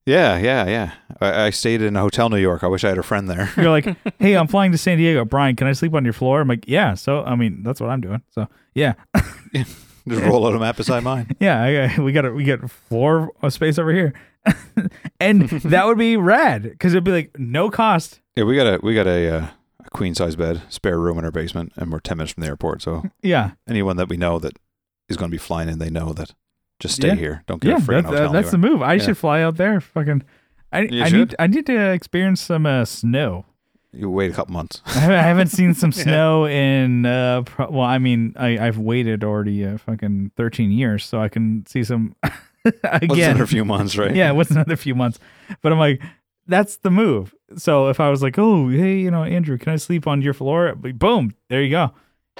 Speaker 1: Yeah, yeah, yeah. I, I stayed in a hotel in New York. I wish I had a friend there.
Speaker 2: You're like, hey, I'm flying to San Diego. Brian, can I sleep on your floor? I'm like, yeah. So, I mean, that's what I'm doing. So, yeah.
Speaker 1: Just roll out a map beside mine.
Speaker 2: yeah, I, we got a, we got floor of space over here. and that would be rad because it'd be like no cost.
Speaker 1: Yeah, we got a we got a, uh, a queen size bed, spare room in our basement, and we're ten minutes from the airport. So
Speaker 2: Yeah.
Speaker 1: anyone that we know that is going to be flying in, they know that just stay
Speaker 2: Yeah.
Speaker 1: here. Don't get
Speaker 2: Yeah,
Speaker 1: a freaking
Speaker 2: that,
Speaker 1: hotel.
Speaker 2: uh, that's the move. I
Speaker 1: Yeah.
Speaker 2: should fly out there. Fucking, I, I need I need to experience some uh, snow.
Speaker 1: you wait a couple months.
Speaker 2: I haven't, seen some snow in uh pro- well I mean I I've waited already uh, fucking 13 years so I can see some
Speaker 1: What's
Speaker 2: again
Speaker 1: another few months, right?
Speaker 2: yeah what's another few months but I'm like that's the move so if I was like oh hey you know Andrew can I sleep on your floor boom there you go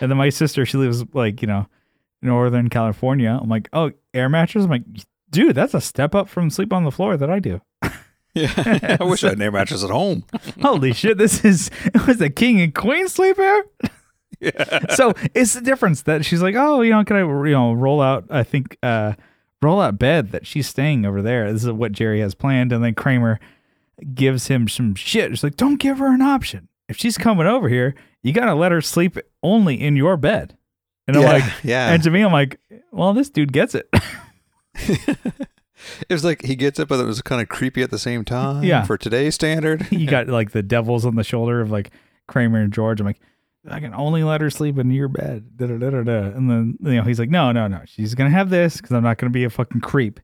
Speaker 2: and then my sister she lives like you know Northern California I'm like oh air mattress I'm like dude that's a step up from sleep on the floor that I do
Speaker 1: Yeah. I wish I had an air mattress at home.
Speaker 2: holy shit this is it was a king and queen sleeper.
Speaker 1: Yeah.
Speaker 2: so it's the difference that she's like, oh, you know, can I, you know, roll out? I think uh, roll out bed that she's staying over there. This is what Jerry has planned, and then Kramer gives him some shit. She's like, don't give her an option. If she's coming over here, you gotta let her sleep only in your bed. And I'm
Speaker 1: yeah,
Speaker 2: like,
Speaker 1: yeah.
Speaker 2: and to me, I'm like, well, this dude gets it.
Speaker 1: it was like he gets it, but it was kind of creepy at the same time.
Speaker 2: Yeah.
Speaker 1: For today's standard.
Speaker 2: you got like the devils on the shoulder of like Kramer and George. I'm like, I can only let her sleep in your bed. Da, da, da, da, da. And then you know he's like, no, no, no. She's gonna have this because I'm not gonna be a fucking creep.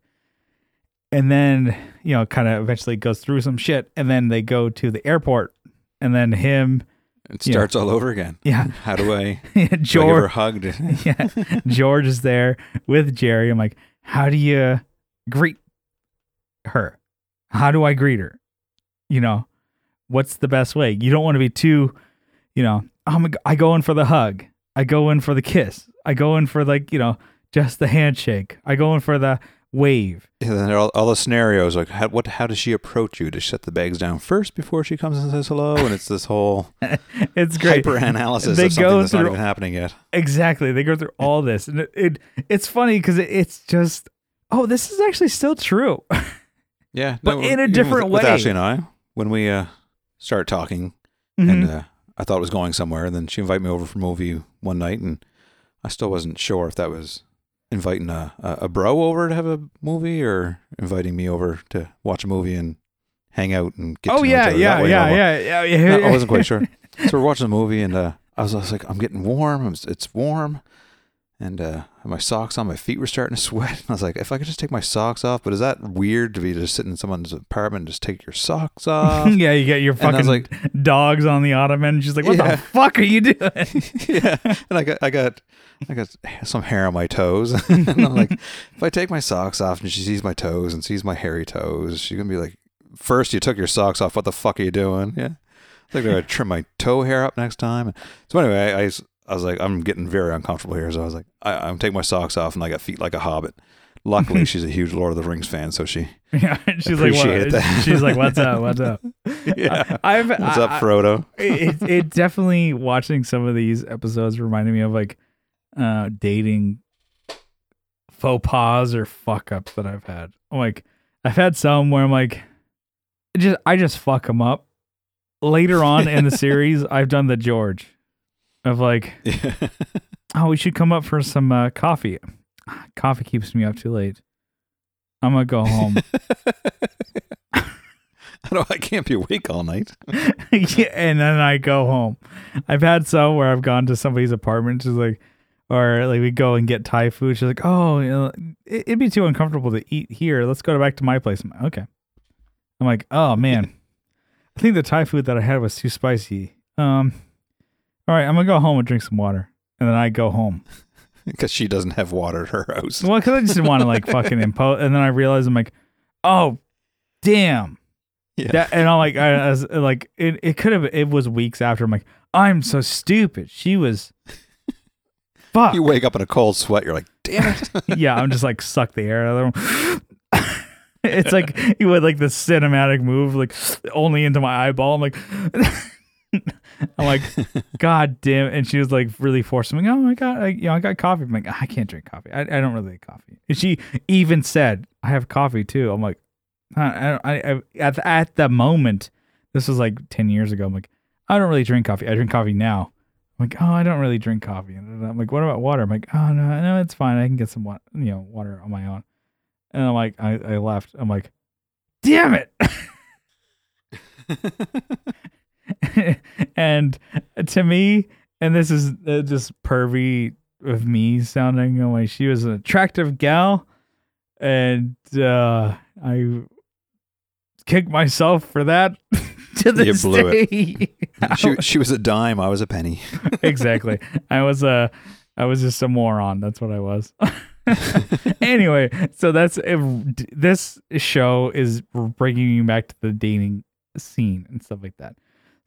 Speaker 2: And then you know, kind of eventually goes through some shit, and then they go to the airport, and then him,
Speaker 1: It
Speaker 2: Yeah.
Speaker 1: starts all over again.
Speaker 2: yeah,
Speaker 1: How do I, do I give her a
Speaker 2: George,
Speaker 1: hug?
Speaker 2: yeah, George is there with Jerry. I'm like, how do you greet her? How do I greet her? You know, what's the best way? You don't want to be too, you know, I'm a, I go in for the hug. I go in for the kiss. I go in for like, you know, just the handshake. I go in for the wave.
Speaker 1: And then all, all the scenarios like how, what how does she approach you? Does she set the bags down first before she comes and says hello? And it's this whole
Speaker 2: It's great.
Speaker 1: hyper analysis
Speaker 2: They
Speaker 1: of something
Speaker 2: go
Speaker 1: that's not
Speaker 2: through-
Speaker 1: even happening yet.
Speaker 2: Exactly. They go through all this, and it, it it's funny because it, it's just, oh, this is actually still true.
Speaker 1: Yeah,
Speaker 2: But in a different
Speaker 1: with, With
Speaker 2: way.
Speaker 1: Ashley and I, when we uh, started talking,
Speaker 2: Mhm.
Speaker 1: and uh, I thought it was going somewhere, and then she invited me over for a movie one night, and I still wasn't sure if that was inviting a, a, a bro over to have a movie or inviting me over to watch a movie and hang out and get
Speaker 2: oh
Speaker 1: to know
Speaker 2: yeah,
Speaker 1: each other
Speaker 2: yeah,
Speaker 1: that way.
Speaker 2: yeah, yeah, yeah, yeah,
Speaker 1: no, I wasn't quite sure. So we're watching the movie, and uh, I was, I was like, I'm getting warm. It's, it's warm. And uh, my socks on, my feet were starting to sweat. And I was like, if I could just take my socks off, but is that weird to be just sitting in someone's apartment and just take your socks off?
Speaker 2: yeah, you get your fucking
Speaker 1: like,
Speaker 2: dogs on the ottoman. And she's like, "What
Speaker 1: Yeah.
Speaker 2: the fuck are you doing?"
Speaker 1: yeah. And I got, I got, I got some hair on my toes. and I'm like, if I take my socks off and she sees my toes and sees my hairy toes, she's gonna be like, first you took your socks off. What the fuck are you doing? Yeah. I think they're gonna trim my toe hair up next time. So anyway, I, I, I was like, I'm getting very uncomfortable here. So I was like, I, I'm taking my socks off and I got feet like a hobbit. Luckily, she's a huge Lord of the Rings fan, so she,
Speaker 2: yeah, she's like, what?
Speaker 1: that.
Speaker 2: She's like, "What's up? What's up?"
Speaker 1: yeah.
Speaker 2: I've
Speaker 1: What's
Speaker 2: I-
Speaker 1: up, Frodo?
Speaker 2: it, it definitely watching some of these episodes reminded me of like uh dating faux pas or fuck ups that I've had. I'm like I've had some where I'm like just I just fuck them up. Later on in the series, I've done the George of like, oh, we should come up for some uh, coffee. Coffee keeps me up too late. I'm gonna go home.
Speaker 1: I don't. I can't be awake all night.
Speaker 2: yeah, and then I go home. I've had some where I've gone to somebody's apartment, She's like, or like we go and get Thai food. She's like, "Oh, you know, it- it'd be too uncomfortable to eat here. Let's go back to my place." I'm like, "Okay." I'm like, "Oh man, I think the Thai food that I had was too spicy." Um, all right, I'm gonna go home and drink some water. and then I go home.
Speaker 1: because she doesn't have water at her house.
Speaker 2: Well, because I just didn't want to like fucking impose. And then I realized I'm like, oh, damn.
Speaker 1: Yeah.
Speaker 2: That, and I'm like, I, I was like, it, it could have, it was weeks after. I'm like, I'm so stupid. She was, fuck.
Speaker 1: You wake up in a cold sweat. You're like, damn it.
Speaker 2: yeah, I'm just like suck the air out of the room. it's like you would like the cinematic move, like only into my eyeball. I'm like, I'm like, God damn! And she was like really forcing me. Oh my god, I, you know, I got coffee. I'm like, I can't drink coffee. I, I don't really like coffee. And she even said, I have coffee too. I'm like, I, I, I at at the moment, this was like ten years ago. I'm like, I don't really drink coffee. I drink coffee now. I'm like, oh, I don't really drink coffee. And I'm like, what about water? I'm like, oh no, no, it's fine. I can get some water, you know, water on my own. And I'm like, I, I left. I'm like, damn it. and to me, and this is uh, just pervy of me sounding like she was an attractive gal, and uh, I kicked myself for that. to
Speaker 1: You
Speaker 2: this
Speaker 1: blew it. she, she was a dime. I was a penny.
Speaker 2: exactly. I was a, I was just a moron. That's what I was. anyway, so that's if this show is bringing you back to the dating scene and stuff like that.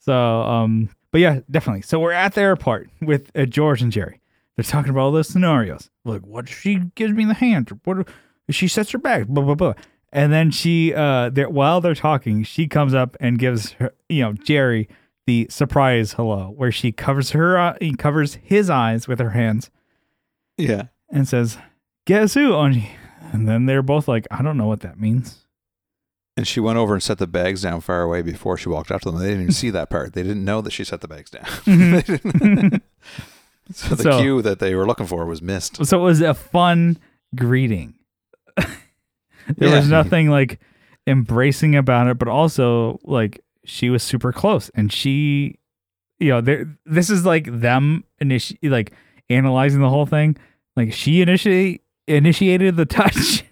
Speaker 2: So, um, but yeah, definitely. So we're at the airport with uh, George and Jerry. They're talking about all those scenarios. Like, what if she gives me the hand? What if she sets her back? Blah blah blah. And then she, uh, they're, while they're talking, she comes up and gives her, you know, Jerry the surprise hello, where she covers her, uh, he covers his eyes with her hands
Speaker 1: Yeah.
Speaker 2: and says, "Guess who?" And then they're both like, "I don't know what that means."
Speaker 1: And she went over and set the bags down far away before she walked up to them. They didn't even see that part. They didn't know that she set the bags down. Mm-hmm. Didn't- so the
Speaker 2: So-
Speaker 1: cue that they were looking for was missed.
Speaker 2: So it was a fun greeting. there
Speaker 1: Yeah.
Speaker 2: was nothing like embracing about it, but also like she was super close, and she, you know, there. This is like them initi- like analyzing the whole thing. Like she initiate initiated the touch,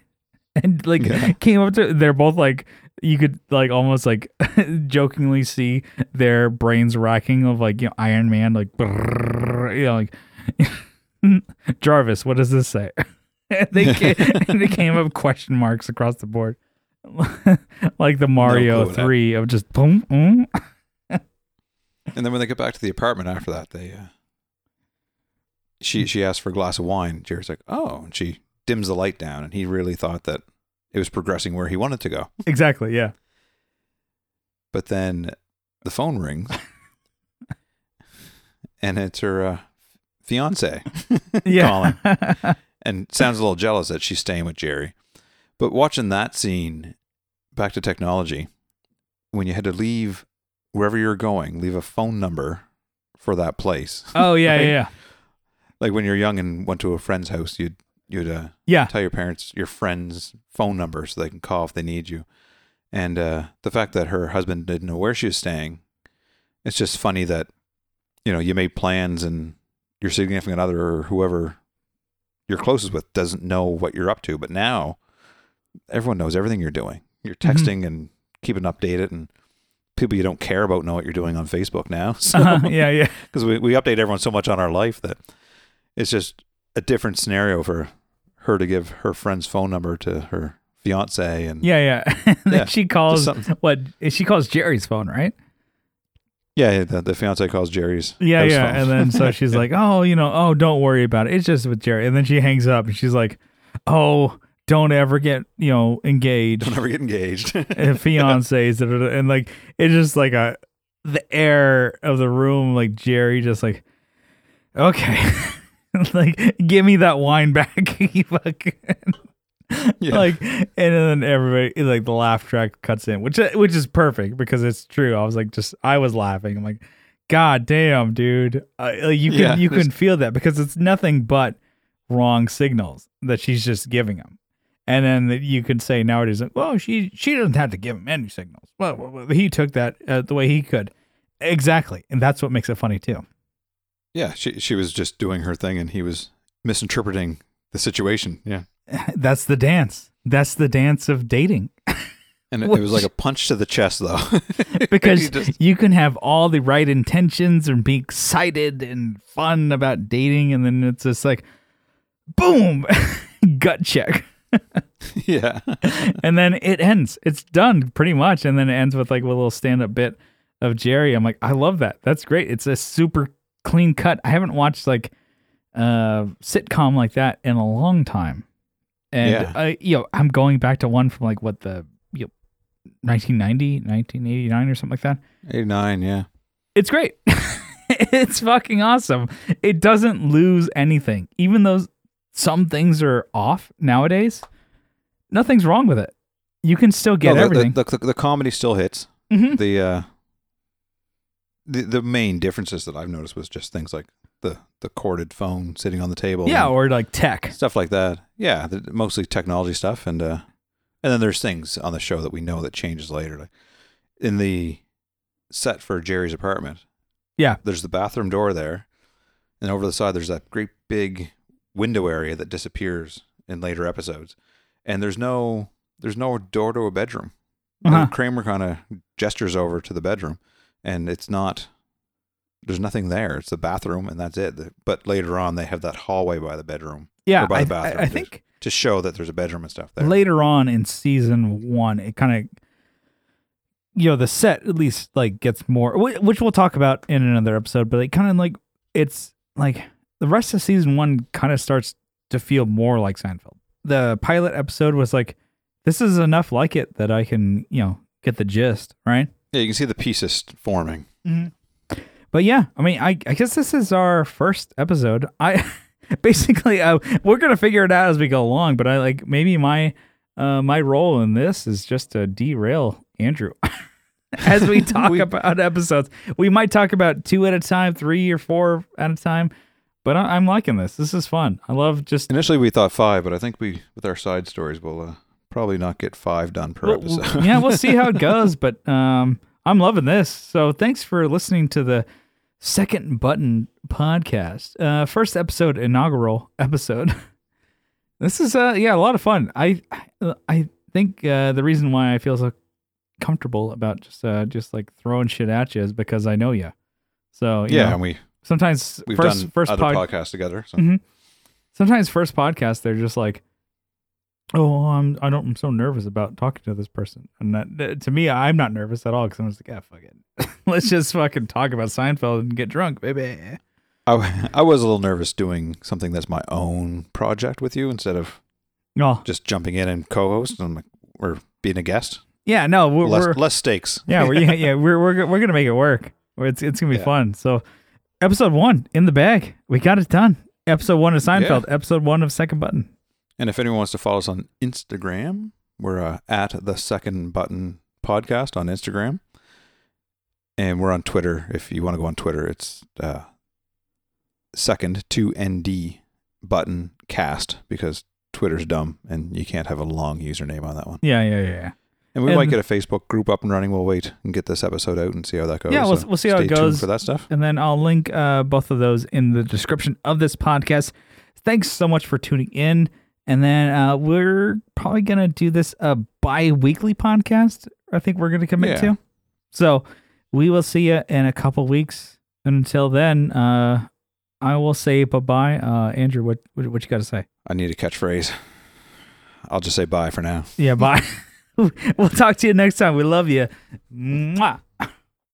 Speaker 2: and like
Speaker 1: Yeah.
Speaker 2: came up to. They're both like you could like almost like jokingly see their brains racking of like you know Iron Man like brrrr, you know like Jarvis, what does this say? And they came, they came up question marks across the board, like the Mario
Speaker 1: what
Speaker 2: Three of just boom. boom.
Speaker 1: And then when they get back to the apartment after that, they uh, she she asked for a glass of wine. Jerry's like, "Oh," and she dims the light down, and he really thought that it was progressing where he wanted to go.
Speaker 2: Exactly, yeah.
Speaker 1: But then the phone rings, and it's her uh, fiance,
Speaker 2: Yeah.
Speaker 1: and sounds a little jealous that she's staying with Jerry. But watching that scene, back to technology, when you had to leave wherever you're going, leave a phone number for that place.
Speaker 2: oh yeah,
Speaker 1: Right?
Speaker 2: yeah, yeah.
Speaker 1: like when you're young and went to a friend's house, you'd you'd uh,
Speaker 2: Yeah.
Speaker 1: tell your parents your friend's phone number so they can call if they need you. And uh, the fact that her husband didn't know where she was staying, it's just funny that you know you made plans and your significant other or whoever you're closest with doesn't know what you're up to. But now everyone knows everything you're doing. You're
Speaker 2: Mhm.
Speaker 1: texting and keeping updated, and people you don't care about know what you're doing on Facebook now. So
Speaker 2: Uh-huh, yeah, yeah.
Speaker 1: because we, we update everyone so much on our life that it's just a different scenario for her to give her friend's phone number to her fiance and
Speaker 2: Yeah, yeah. And
Speaker 1: Yeah,
Speaker 2: she calls what she calls Jerry's phone, right?
Speaker 1: yeah the, the fiance calls Jerry's
Speaker 2: Yeah, yeah.
Speaker 1: phone.
Speaker 2: And then so she's like, "Oh, you know, oh, don't worry about it. It's just with Jerry." And then she hangs up and she's like, "Oh, don't ever get, you know, engaged."
Speaker 1: don't ever get engaged
Speaker 2: and fiancés and like it's just like a the air of the room like jerry just like okay like give me that wine back. You fucking
Speaker 1: yeah.
Speaker 2: Like and then everybody like the laugh track cuts in which which is perfect because it's true. I was like just i was laughing. I'm like god damn dude. Uh, like, you can
Speaker 1: Yeah,
Speaker 2: you
Speaker 1: there's-
Speaker 2: can feel that because it's nothing but wrong signals that she's just giving him. And then that you could say nowadays like, well she she doesn't have to give him any signals. Well, well, well, he took that uh, the way he could. Exactly. And that's what makes it funny too
Speaker 1: yeah she she was just doing her thing and he was misinterpreting the situation yeah
Speaker 2: that's the dance that's the dance of dating
Speaker 1: And it, it was like a punch to the chest, though.
Speaker 2: because
Speaker 1: just-
Speaker 2: you can have all the right intentions and be excited and fun about dating, and then it's just like, boom, gut check,
Speaker 1: yeah.
Speaker 2: and then it ends. It's done pretty much, and then it ends with like a little stand-up bit of Jerry. I'm like, I love that. That's great. It's a super clean cut. I haven't watched like a sitcom like that in a long time, and
Speaker 1: Yeah.
Speaker 2: I, you know, I'm going back to one from like what the you know, 1990, 1989 or something like that.
Speaker 1: 89, yeah.
Speaker 2: it's great. it's fucking awesome. It doesn't lose anything, even though some things are off nowadays. Nothing's wrong with it. You can still get
Speaker 1: No, the,
Speaker 2: everything.
Speaker 1: The, the, the comedy still hits.
Speaker 2: Mhm.
Speaker 1: The, uh, the the main differences that I've noticed was just things like the, the corded phone sitting on the table.
Speaker 2: Yeah, or like tech.
Speaker 1: stuff like that. Yeah, the, mostly technology stuff. And, uh, and then there's things on the show that we know that changes later. Like in the set for Jerry's apartment.
Speaker 2: Yeah.
Speaker 1: There's the bathroom door there. And over the side, there's that great big window area that disappears in later episodes. And there's no there's no door to a bedroom.
Speaker 2: Uh-huh.
Speaker 1: Kramer kind of gestures over to the bedroom, and it's not. There's nothing there. It's the bathroom, and that's it. But later on, they have that hallway by the bedroom
Speaker 2: Yeah,
Speaker 1: or by
Speaker 2: I,
Speaker 1: the bathroom.
Speaker 2: I
Speaker 1: There's-
Speaker 2: think
Speaker 1: to show that there's a bedroom and stuff there.
Speaker 2: later on in season one, it kind of, you know, the set at least like gets more, which we'll talk about in another episode. But it kind of like it's like the rest of season one kind of starts to feel more like Seinfeld. The pilot episode was like, this is enough like it that I can, you know, get the gist, right?
Speaker 1: Yeah, you can see the pieces forming.
Speaker 2: But yeah, I mean, I, I guess this is our first episode. I basically uh, we're gonna figure it out as we go along. But I like maybe my uh, my role in this is just to derail Andrew as we talk
Speaker 1: We-
Speaker 2: about episodes. We might talk about two at a time, three or four at a time. But I, I'm liking this. This is fun. I love just
Speaker 1: Initially, we thought five, but I think we, with our side stories, we'll uh, probably not get five done per
Speaker 2: Well,
Speaker 1: episode.
Speaker 2: yeah, we'll see how it goes. But um, I'm loving this. So thanks for listening to the Second Button podcast. Uh, first episode, inaugural episode. this is uh, yeah, a lot of fun. I I think uh, the reason why I feel so comfortable about just uh, just like throwing shit at you is because I know you. So you
Speaker 1: yeah,
Speaker 2: know,
Speaker 1: and we
Speaker 2: sometimes
Speaker 1: we've
Speaker 2: first
Speaker 1: done
Speaker 2: first
Speaker 1: other
Speaker 2: pod-
Speaker 1: podcasts together. So
Speaker 2: Mhm. sometimes first podcast they're just like oh i'm i don't i'm so nervous about talking to this person. And that, that- to me i'm not nervous at all because i'm just like ah fuck it. Let's just fucking talk about seinfeld and get drunk baby.
Speaker 1: I, I was a little nervous doing something that's my own project with you instead of
Speaker 2: oh.
Speaker 1: just jumping in and co-host and like, or being a guest.
Speaker 2: yeah no we're,
Speaker 1: less
Speaker 2: we're
Speaker 1: less stakes.
Speaker 2: yeah we're yeah, yeah we're, we're we're gonna make it work. It's it's gonna be
Speaker 1: Yeah.
Speaker 2: fun. So episode one in the bag. We got it done. Episode one of seinfeld. Episode one of second button
Speaker 1: And if anyone wants to follow us on Instagram, we're uh, at the Second Button Podcast on Instagram, and we're on Twitter. If you want to go on Twitter, it's uh, Second Two ND Button Cast because Twitter's dumb and you can't have a long username on that one.
Speaker 2: yeah yeah yeah.
Speaker 1: And we might get a Facebook group up and running. We'll wait and get this episode out and see how that goes.
Speaker 2: Yeah, we'll-
Speaker 1: So
Speaker 2: we'll see how it goes.
Speaker 1: for that stuff.
Speaker 2: and then I'll link uh, both of those in the description of this podcast. Thanks so much for tuning in. And then uh, we're probably gonna do this a bi-weekly podcast. I think we're gonna commit
Speaker 1: Yeah.
Speaker 2: to. So we will see you in a couple weeks. And until then, uh, I will say bye bye. Uh, Andrew, what, what what you got to say?
Speaker 1: I need a catchphrase. I'll just say bye for now.
Speaker 2: Yeah, bye. we'll talk to you next time. We love you. Mwah.